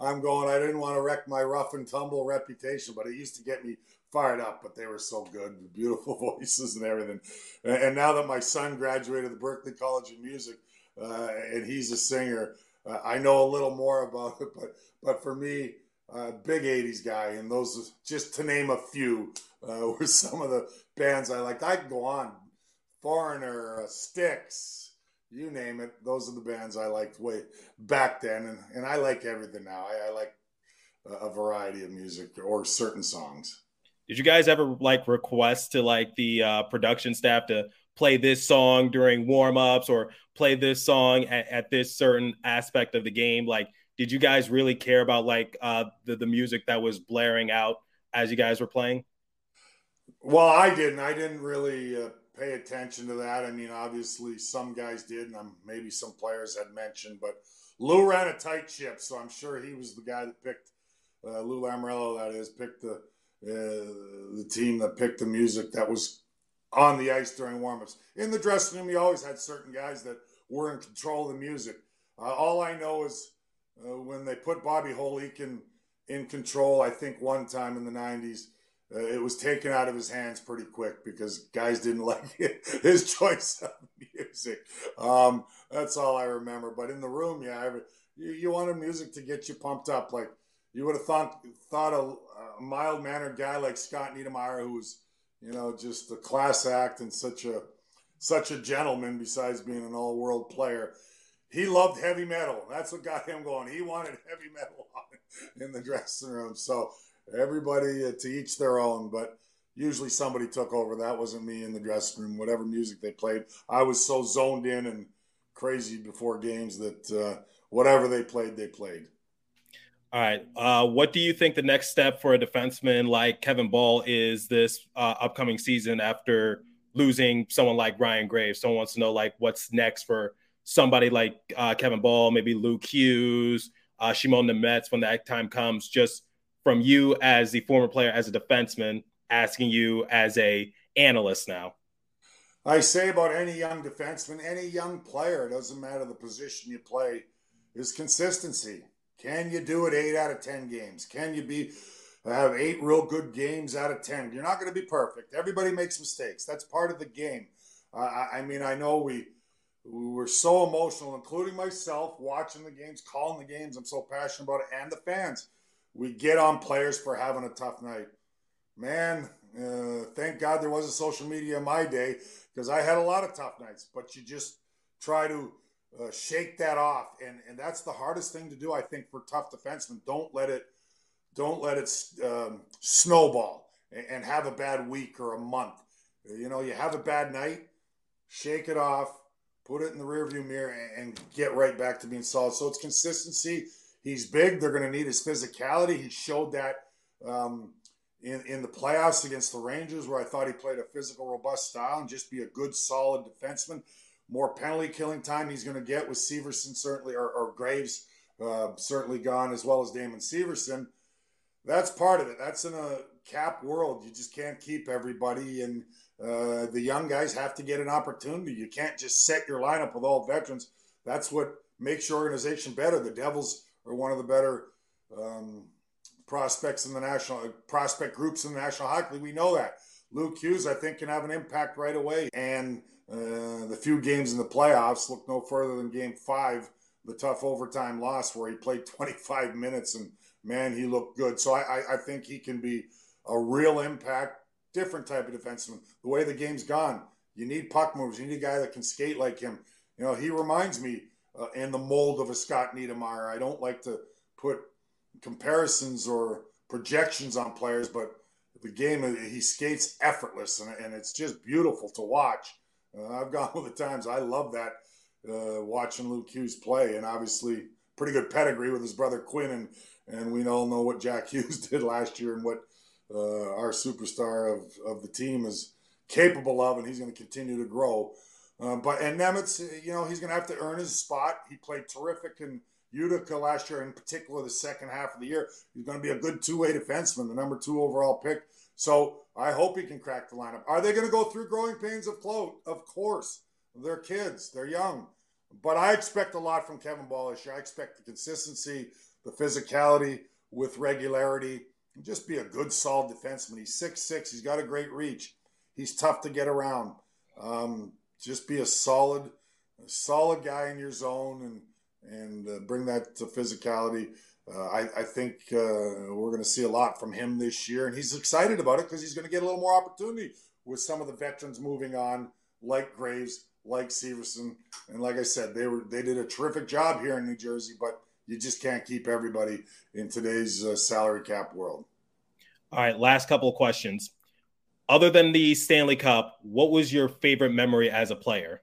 [SPEAKER 2] I, am going, I didn't want to wreck my rough and tumble reputation, but it used to get me fired up, but they were so good, beautiful voices and everything. And now that my son graduated the Berklee College of Music, uh, and he's a singer. Uh, I know a little more about it, but but for me, uh, big '80s guy, and those just to name a few uh, were some of the bands I liked. I could go on, Foreigner, uh, Styx, you name it. Those are the bands I liked way back then, and, and I like everything now. I, I like a variety of music or certain songs.
[SPEAKER 6] Did you guys ever like request to like the uh, production staff to play this song during warm-ups or play this song at, at, this certain aspect of the game? Like did you guys really care about like uh, the, the music that was blaring out as you guys were playing?
[SPEAKER 2] Well i didn't. I didn't really uh, pay attention to that. I mean obviously some guys did and I'm, maybe some players had mentioned but lou ran a tight ship so i'm sure he was the guy that picked uh, lou lamoriello that is picked the the team that picked the music that was on the ice during warmups. In the dressing room, you always had certain guys that were in control of the music. Uh, all I know is uh, when they put Bobby Holik in, in control, I think one time in the 90s, uh, it was taken out of his hands pretty quick because guys didn't like his choice of music. Um, that's all I remember. But in the room, yeah, you, you wanted music to get you pumped up. Like you would have thought, thought a, a mild mannered guy like Scott Niedermayer, who was you know, just a class act and such a such a gentleman. Besides being an all world player, he loved heavy metal. That's what got him going. He wanted heavy metal in the dressing room. So everybody uh, to each their own, but usually somebody took over. That wasn't me in the dressing room. Whatever music they played, I was so zoned in and crazy before games that uh, whatever they played, they played.
[SPEAKER 6] All right. Uh, what do you think the next step for a defenseman like Kevin Bahl is this uh, upcoming season after losing someone like Ryan Graves? Someone wants to know like what's next for somebody like uh, Kevin Bahl, maybe Luke Hughes, uh, Simon Nemec when that time comes. Just from you as the former player, as a defenseman, asking you as a analyst now.
[SPEAKER 2] I say about any young defenseman, any young player, it doesn't matter the position you play, is consistency can you do it eight out of 10 games? Can you be have eight real good games out of 10? You're not going to be perfect. Everybody makes mistakes. That's part of the game. Uh, I mean, I know we, we were so emotional, including myself, watching the games, calling the games. I'm so passionate about it, and the fans. We get on players for having a tough night. Man, uh, thank God there wasn't social media in my day because I had a lot of tough nights. But you just try to uh, shake that off. And, and that's the hardest thing to do, I think, for tough defensemen. Don't let it don't let it um, snowball and, and have a bad week or a month. You know, you have a bad night, shake it off, put it in the rearview mirror, and, and get right back to being solid. So it's consistency. He's big. They're going to need his physicality. He showed that um, in in the playoffs against the Rangers, where I thought he played a physical, robust style and just be a good, solid defenseman. More penalty killing time he's going to get with Severson certainly, or, or Graves uh, certainly gone, as well as Damon Severson. That's part of it. That's in a cap world. You just can't keep everybody, and uh, the young guys have to get an opportunity. You can't just set your lineup with all veterans. That's what makes your organization better. The Devils are one of the better um, prospects in the national prospect groups in the National Hockey League. We know that. Luke Hughes, I think, can have an impact right away. And uh, the few games in the playoffs look no further than Game Five, the tough overtime loss where he played 25 minutes and man, he looked good. So I, I, think he can be a real impact, different type of defenseman. The way the game's gone, you need puck moves. You need a guy that can skate like him. You know, he reminds me uh, in the mold of a Scott Niedermayer. I don't like to put comparisons or projections on players, but the game he skates effortless, and, and it's just beautiful to watch. Uh, I've gone with the times. I love that uh, watching Luke Hughes play, and obviously pretty good pedigree with his brother Quinn, and and we all know what Jack Hughes did last year and what uh, our superstar of, of the team is capable of, and he's going to continue to grow. Um, but and Nemec, you know, he's going to have to earn his spot. He played terrific in Utica last year, in particular the second half of the year. He's going to be a good two-way defenseman, the number two overall pick. So I hope he can crack the lineup. Are they going to go through growing pains of clo- Of course, they're kids, they're young, but I expect a lot from Kevin Bahl this year. I expect the consistency, the physicality with regularity, just be a good, solid defenseman. He's six six. He's got a great reach. He's tough to get around. Um, just be a solid, a solid guy in your zone and and uh, bring that to physicality. Uh, I, I, think uh, we're going to see a lot from him this year, and he's excited about it because he's going to get a little more opportunity with some of the veterans moving on, like Graves, like Severson, and like I said, they were they did a terrific job here in New Jersey, but you just can't keep everybody in today's uh, salary cap world.
[SPEAKER 6] All right, last couple of questions. Other than the Stanley Cup, what was your favorite memory as a player?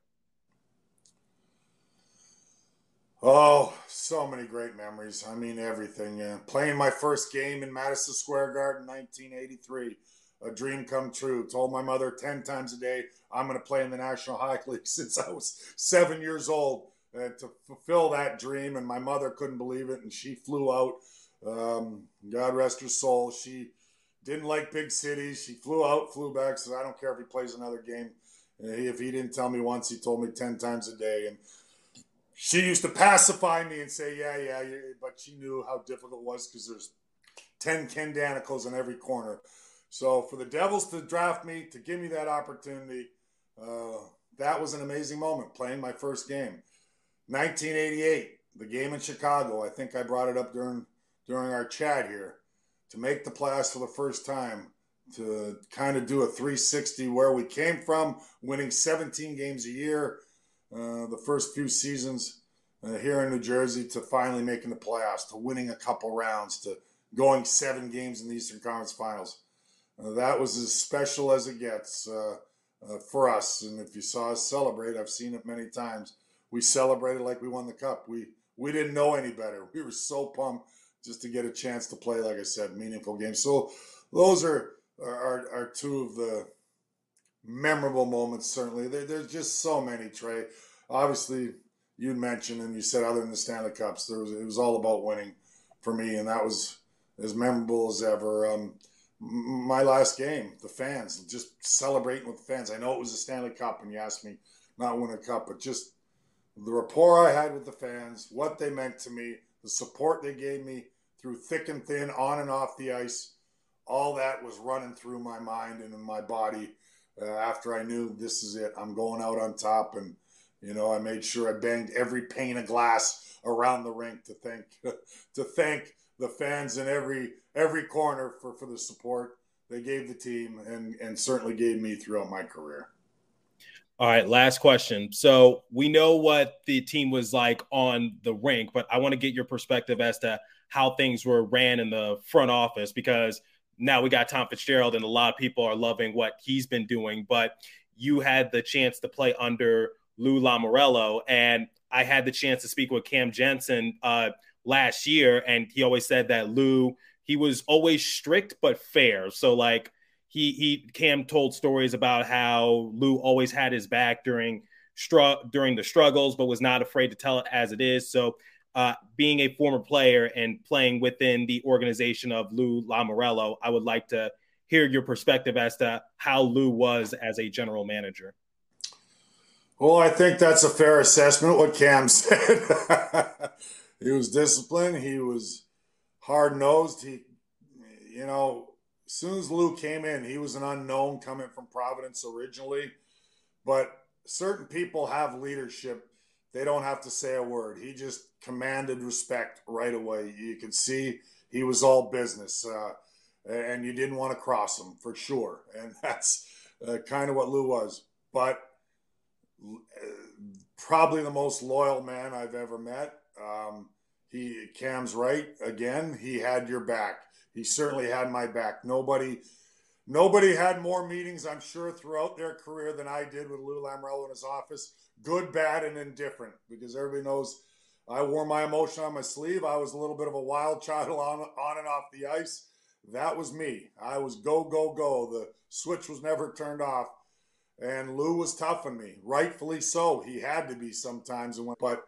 [SPEAKER 2] Oh, so many great memories. I mean, everything. Yeah. Playing my first game in Madison Square Garden, 1983, a dream come true. Told my mother 10 times a day, I'm going to play in the National Hockey League since I was seven years old uh, to fulfill that dream. And my mother couldn't believe it. And she flew out. Um, God rest her soul. She didn't like big cities. She flew out, flew back. So I don't care if he plays another game. If he didn't tell me once, he told me 10 times a day. And she used to pacify me and say, "Yeah, yeah,", yeah but she knew how difficult it was because there's ten Ken Daneykos in every corner. So for the Devils to draft me, to give me that opportunity, uh, that was an amazing moment. Playing my first game, 1988, the game in Chicago. I think I brought it up during during our chat here to make the playoffs for the first time. To kind of do a 360 where we came from, winning 17 games a year uh, the first few seasons uh, here in New Jersey to finally making the playoffs, to winning a couple rounds, to going seven games in the Eastern Conference Finals. Uh, that was as special as it gets uh, uh, for us. And if you saw us celebrate, I've seen it many times. We celebrated like we won the cup. We we didn't know any better. We were so pumped just to get a chance to play, like I said, meaningful games. So those are are, are two of the memorable moments, certainly. There, there's just so many, Trey. Obviously, you mentioned and you said other than the Stanley Cups, there was it was all about winning for me, and that was as memorable as ever. Um, my last game, the fans, just celebrating with the fans. I know it was a Stanley Cup, and you asked me not win a cup, but just the rapport I had with the fans, what they meant to me, the support they gave me through thick and thin, on and off the ice, all that was running through my mind and in my body uh, after I knew this is it. I'm going out on top, and you know I made sure I banged every pane of glass around the rink to thank to thank the fans in every every corner for for the support they gave the team and and certainly gave me throughout my career.
[SPEAKER 6] All right, last question. So we know what the team was like on the rink, but I want to get your perspective as to how things were ran in the front office because now we got Tom Fitzgerald and a lot of people are loving what he's been doing. But you had the chance to play under Lou Lamoriello, and I had the chance to speak with Cam Janssen uh, last year, and he always said that Lou he was always strict but fair. So like he he Cam told stories about how Lou always had his back during str- during the struggles, but was not afraid to tell it as it is. So uh, being a former player and playing within the organization of Lou Lamoriello, I would like to hear your perspective as to how Lou was as a general manager.
[SPEAKER 2] Well, I think that's a fair assessment. What Cam said. he was disciplined. He was hard nosed. He, you know, as soon as Lou came in, he was an unknown coming from Providence originally. But certain people have leadership. They don't have to say a word. He just commanded respect right away. You could see he was all business, uh, and you didn't want to cross him for sure. And that's uh, kind of what Lou was. But uh, probably the most loyal man I've ever met. Um, he Cam's right again. He had your back he certainly had my back. Nobody, nobody had more meetings, I'm sure, throughout their career than I did with Lou Lamoriello in his office. Good, bad, and indifferent, because everybody knows I wore my emotion on my sleeve. I was a little bit of a wild child on on and off the ice. That was me. I was go go go. The switch was never turned off. And Lou was tough on me, rightfully so. He had to be sometimes. But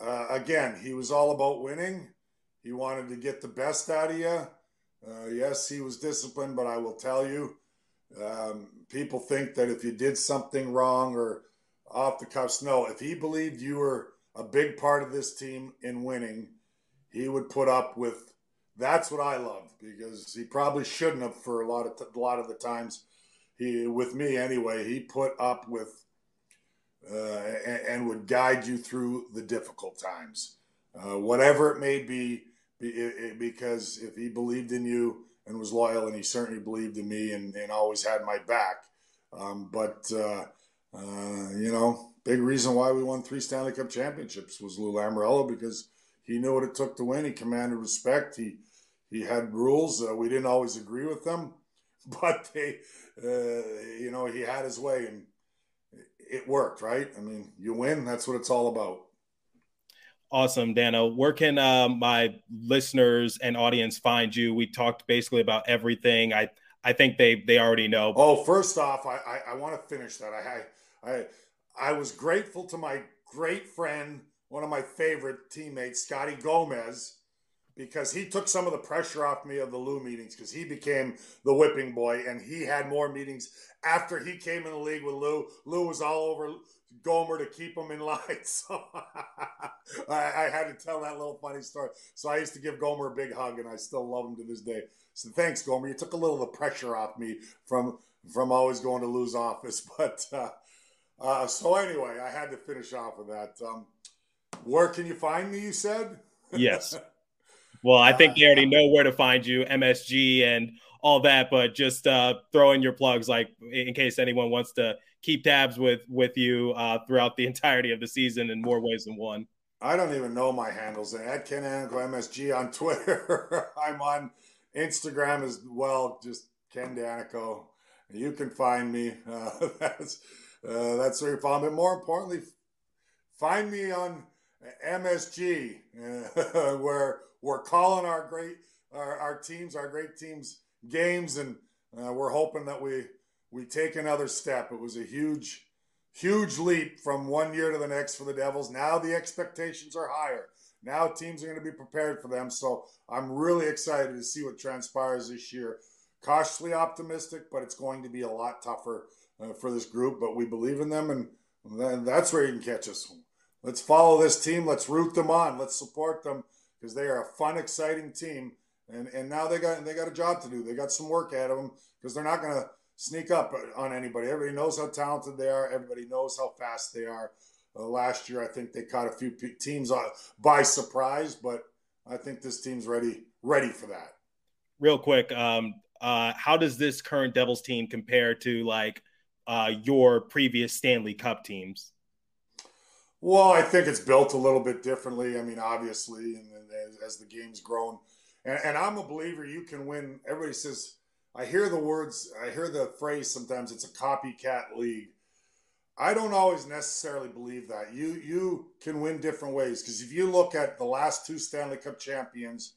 [SPEAKER 2] uh, again, he was all about winning. He wanted to get the best out of you. Uh, yes, he was disciplined, but I will tell you, um, people think that if you did something wrong or off the cuffs, no. If he believed you were a big part of this team in winning, he would put up with. That's what I loved because he probably shouldn't have for a lot of t- a lot of the times. He with me anyway. He put up with uh, and, and, would guide you through the difficult times, uh, whatever it may be because if he believed in you and was loyal, and he certainly believed in me and, and always had my back. Um, but uh, uh, you know, big reason why we won three Stanley Cup championships was Lou Lamoriello because he knew what it took to win. He commanded respect. He he had rules. Uh, we didn't always agree with them, but they, uh, you know, he had his way and it worked. Right? I mean, you win. That's what it's all about.
[SPEAKER 6] Awesome, Dano. Where can uh, my listeners and audience find you? We talked basically about everything. I I think they they already know.
[SPEAKER 2] Oh, first off, I I, I want to finish that. I, I I was grateful to my great friend, one of my favorite teammates, Scotty Gomez, because he took some of the pressure off me of the Lou meetings because he became the whipping boy and he had more meetings after he came in the league with Lou. Lou was all over Gomer to keep him in line. So I, I, had to tell that little funny story. So I used to give Gomer a big hug, and I still love him to this day. So thanks, Gomer. You took a little of the pressure off me from from always going to Lou's office. But uh, uh, so anyway, I had to finish off with that. Um, where can you find me? You said
[SPEAKER 6] yes. Well, I think they already know where to find you, MSG and all that. But just uh, throw in your plugs, like in case anyone wants to keep tabs with with you uh, throughout the entirety of the season in more ways than one.
[SPEAKER 2] I don't even know my handles. At Ken Daneyko MSG on Twitter. I'm on Instagram as well, just Ken Daneyko. You can find me. Uh, that's uh, that's where you find me. More importantly, find me on MSG, uh, where we're calling our great our, our teams, our great teams games, and uh, we're hoping that we we take another step. It was a huge, huge leap from one year to the next for the Devils. Now the expectations are higher. Now teams are going to be prepared for them. So I'm really excited to see what transpires this year. Cautiously optimistic, but it's going to be a lot tougher uh, for this group. But we believe in them, and that's where you can catch us. Let's follow this team. Let's root them on. Let's support them because they are a fun, exciting team. And and now they got they got a job to do. They got some work ahead of them because they're not going to sneak up on anybody. Everybody knows how talented they are. Everybody knows how fast they are. Uh, last year, I think they caught a few teams uh, by surprise, but I think this team's ready ready for that.
[SPEAKER 6] Real quick, um, uh, how does this current Devils team compare to like uh, your previous Stanley Cup teams?
[SPEAKER 2] Well, I think it's built a little bit differently. I mean, obviously, and, and as, as, the game's grown, and, and, I'm a believer you can win. Everybody says, I hear the words, I hear the phrase sometimes. It's a copycat league. I don't always necessarily believe that. You you can win different ways because if you look at the last two Stanley Cup champions,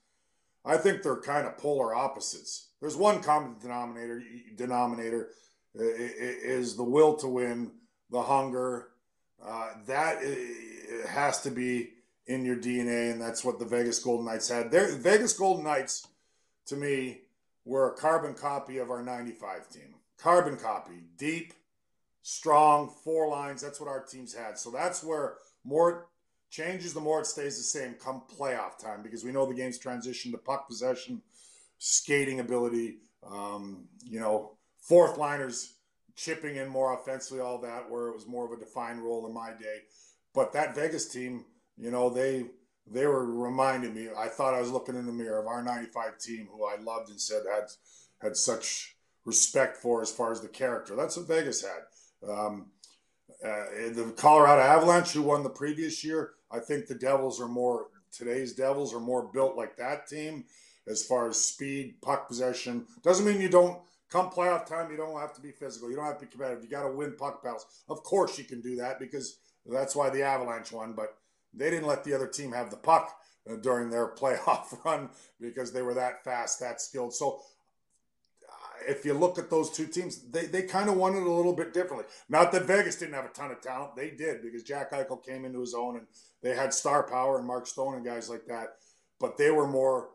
[SPEAKER 2] I think they're kind of polar opposites. There's one common denominator. Denominator is the will to win, the hunger. Uh, that has to be in your DNA, and that's what the Vegas Golden Knights had. Their Vegas Golden Knights, to me, were a carbon copy of our '95 team. Carbon copy, deep, strong, four lines. That's what our teams had. So that's where more changes, the more it stays the same come playoff time because we know the game's transition to puck possession, skating ability, um, you know, fourth liners chipping in more offensively, all that, where it was more of a defined role in my day. But that Vegas team, you know, they they were reminding me. I thought I was looking in the mirror of our '95 team, who I loved and said had had such respect for as far as the character. That's what Vegas had. Um, uh, the Colorado Avalanche, who won the previous year, I think the Devils are more today's Devils are more built like that team as far as speed, puck possession. Doesn't mean you don't come playoff time. You don't have to be physical. You don't have to be competitive. You got to win puck battles. Of course, you can do that because that's why the Avalanche won. But they didn't let the other team have the puck uh, during their playoff run because they were that fast, that skilled. So if you look at those two teams, they, they kind of won it a little bit differently. Not that Vegas didn't have a ton of talent. They did because Jack Eichel came into his own and they had star power and Mark Stone and guys like that. But they were more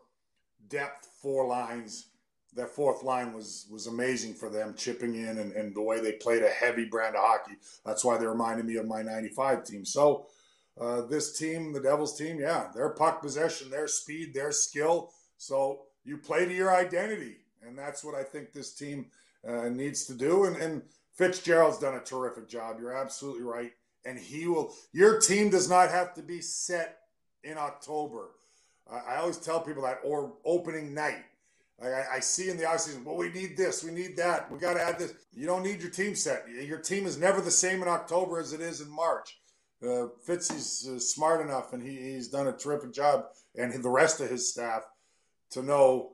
[SPEAKER 2] depth, four lines. That fourth line was was amazing for them, chipping in and, and the way they played a heavy brand of hockey. That's why they reminded me of my 95 team. So uh, this team, the Devils team, yeah, their puck possession, their speed, their skill. So you play to your identity and that's what I think this team uh, needs to do. And, and Fitzgerald's done a terrific job. You're absolutely right. And he will, your team does not have to be set in October. I always tell people that, or opening night. I, I see in the offseason, well, we need this, we need that, we got to add this. You don't need your team set. Your team is never the same in October as it is in March. Uh, Fitzy's uh, smart enough, and he, he's done a terrific job, and the rest of his staff to know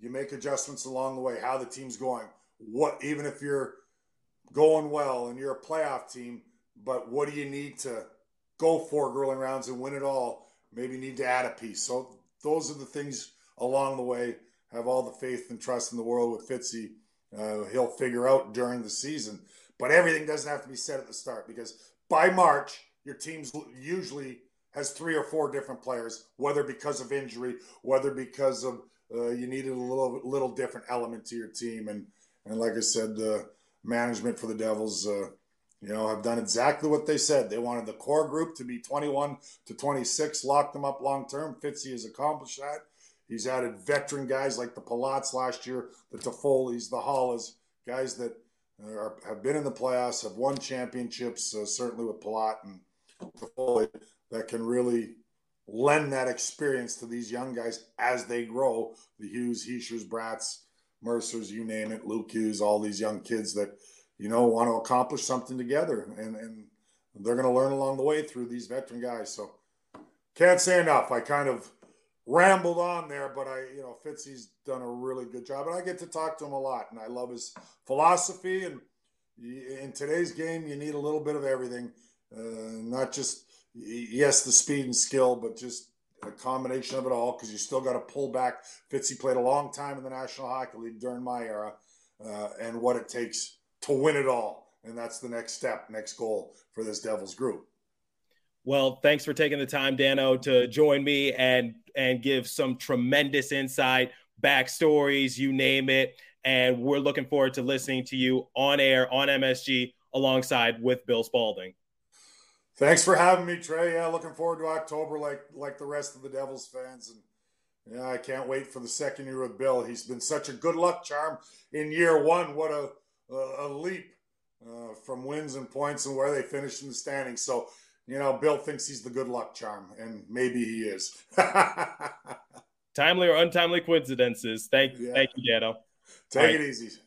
[SPEAKER 2] you make adjustments along the way, how the team's going. What even if you're going well and you're a playoff team, but what do you need to go four grueling rounds and win it all? Maybe need to add a piece. So those are the things along the way. Have all the faith and trust in the world with Fitzy. Uh, he'll figure out during the season. But everything doesn't have to be said at the start because by March, your team's usually has three or four different players, whether because of injury, whether because of uh, you needed a little little different element to your team. And and like I said, the management for the Devils, uh, you know, have done exactly what they said. They wanted the core group to be 21 to 26, lock them up long term. Fitzy has accomplished that. He's added veteran guys like the Palats last year, the Toffoli's, the Haulas, guys that are, have been in the playoffs, have won championships, uh, certainly with Palat and that can really lend that experience to these young guys as they grow. The Hughes, Hischers, Bratts, Mercers, you name it, Luke Hughes, all these young kids that, you know, want to accomplish something together. And, and they're going to learn along the way through these veteran guys. So can't say enough. I kind of rambled on there, but I, you know, Fitzy's done a really good job. And I get to talk to him a lot. And I love his philosophy. And in today's game, you need a little bit of everything, uh, not just yes, the speed and skill, but just a combination of it all because you still got to pull back. Fitzy played a long time in the National Hockey League during my era, uh, and what it takes to win it all. And that's the next step, next goal for this Devils group.
[SPEAKER 6] Well, thanks for taking the time, Dano, to join me and and give some tremendous insight, backstories, you name it. And we're looking forward to listening to you on air on MSG alongside with Bill Spaulding.
[SPEAKER 2] Thanks for having me, Trey. Yeah, looking forward to October like like the rest of the Devils fans. And yeah, I can't wait for the second year with Bill. He's been such a good luck charm in year one. What a a, a leap uh, from wins and points and where they finished in the standings. So, you know, Bill thinks he's the good luck charm, and maybe he is.
[SPEAKER 6] Timely or untimely coincidences. Thank, yeah. thank you, Dano.
[SPEAKER 2] Take it easy.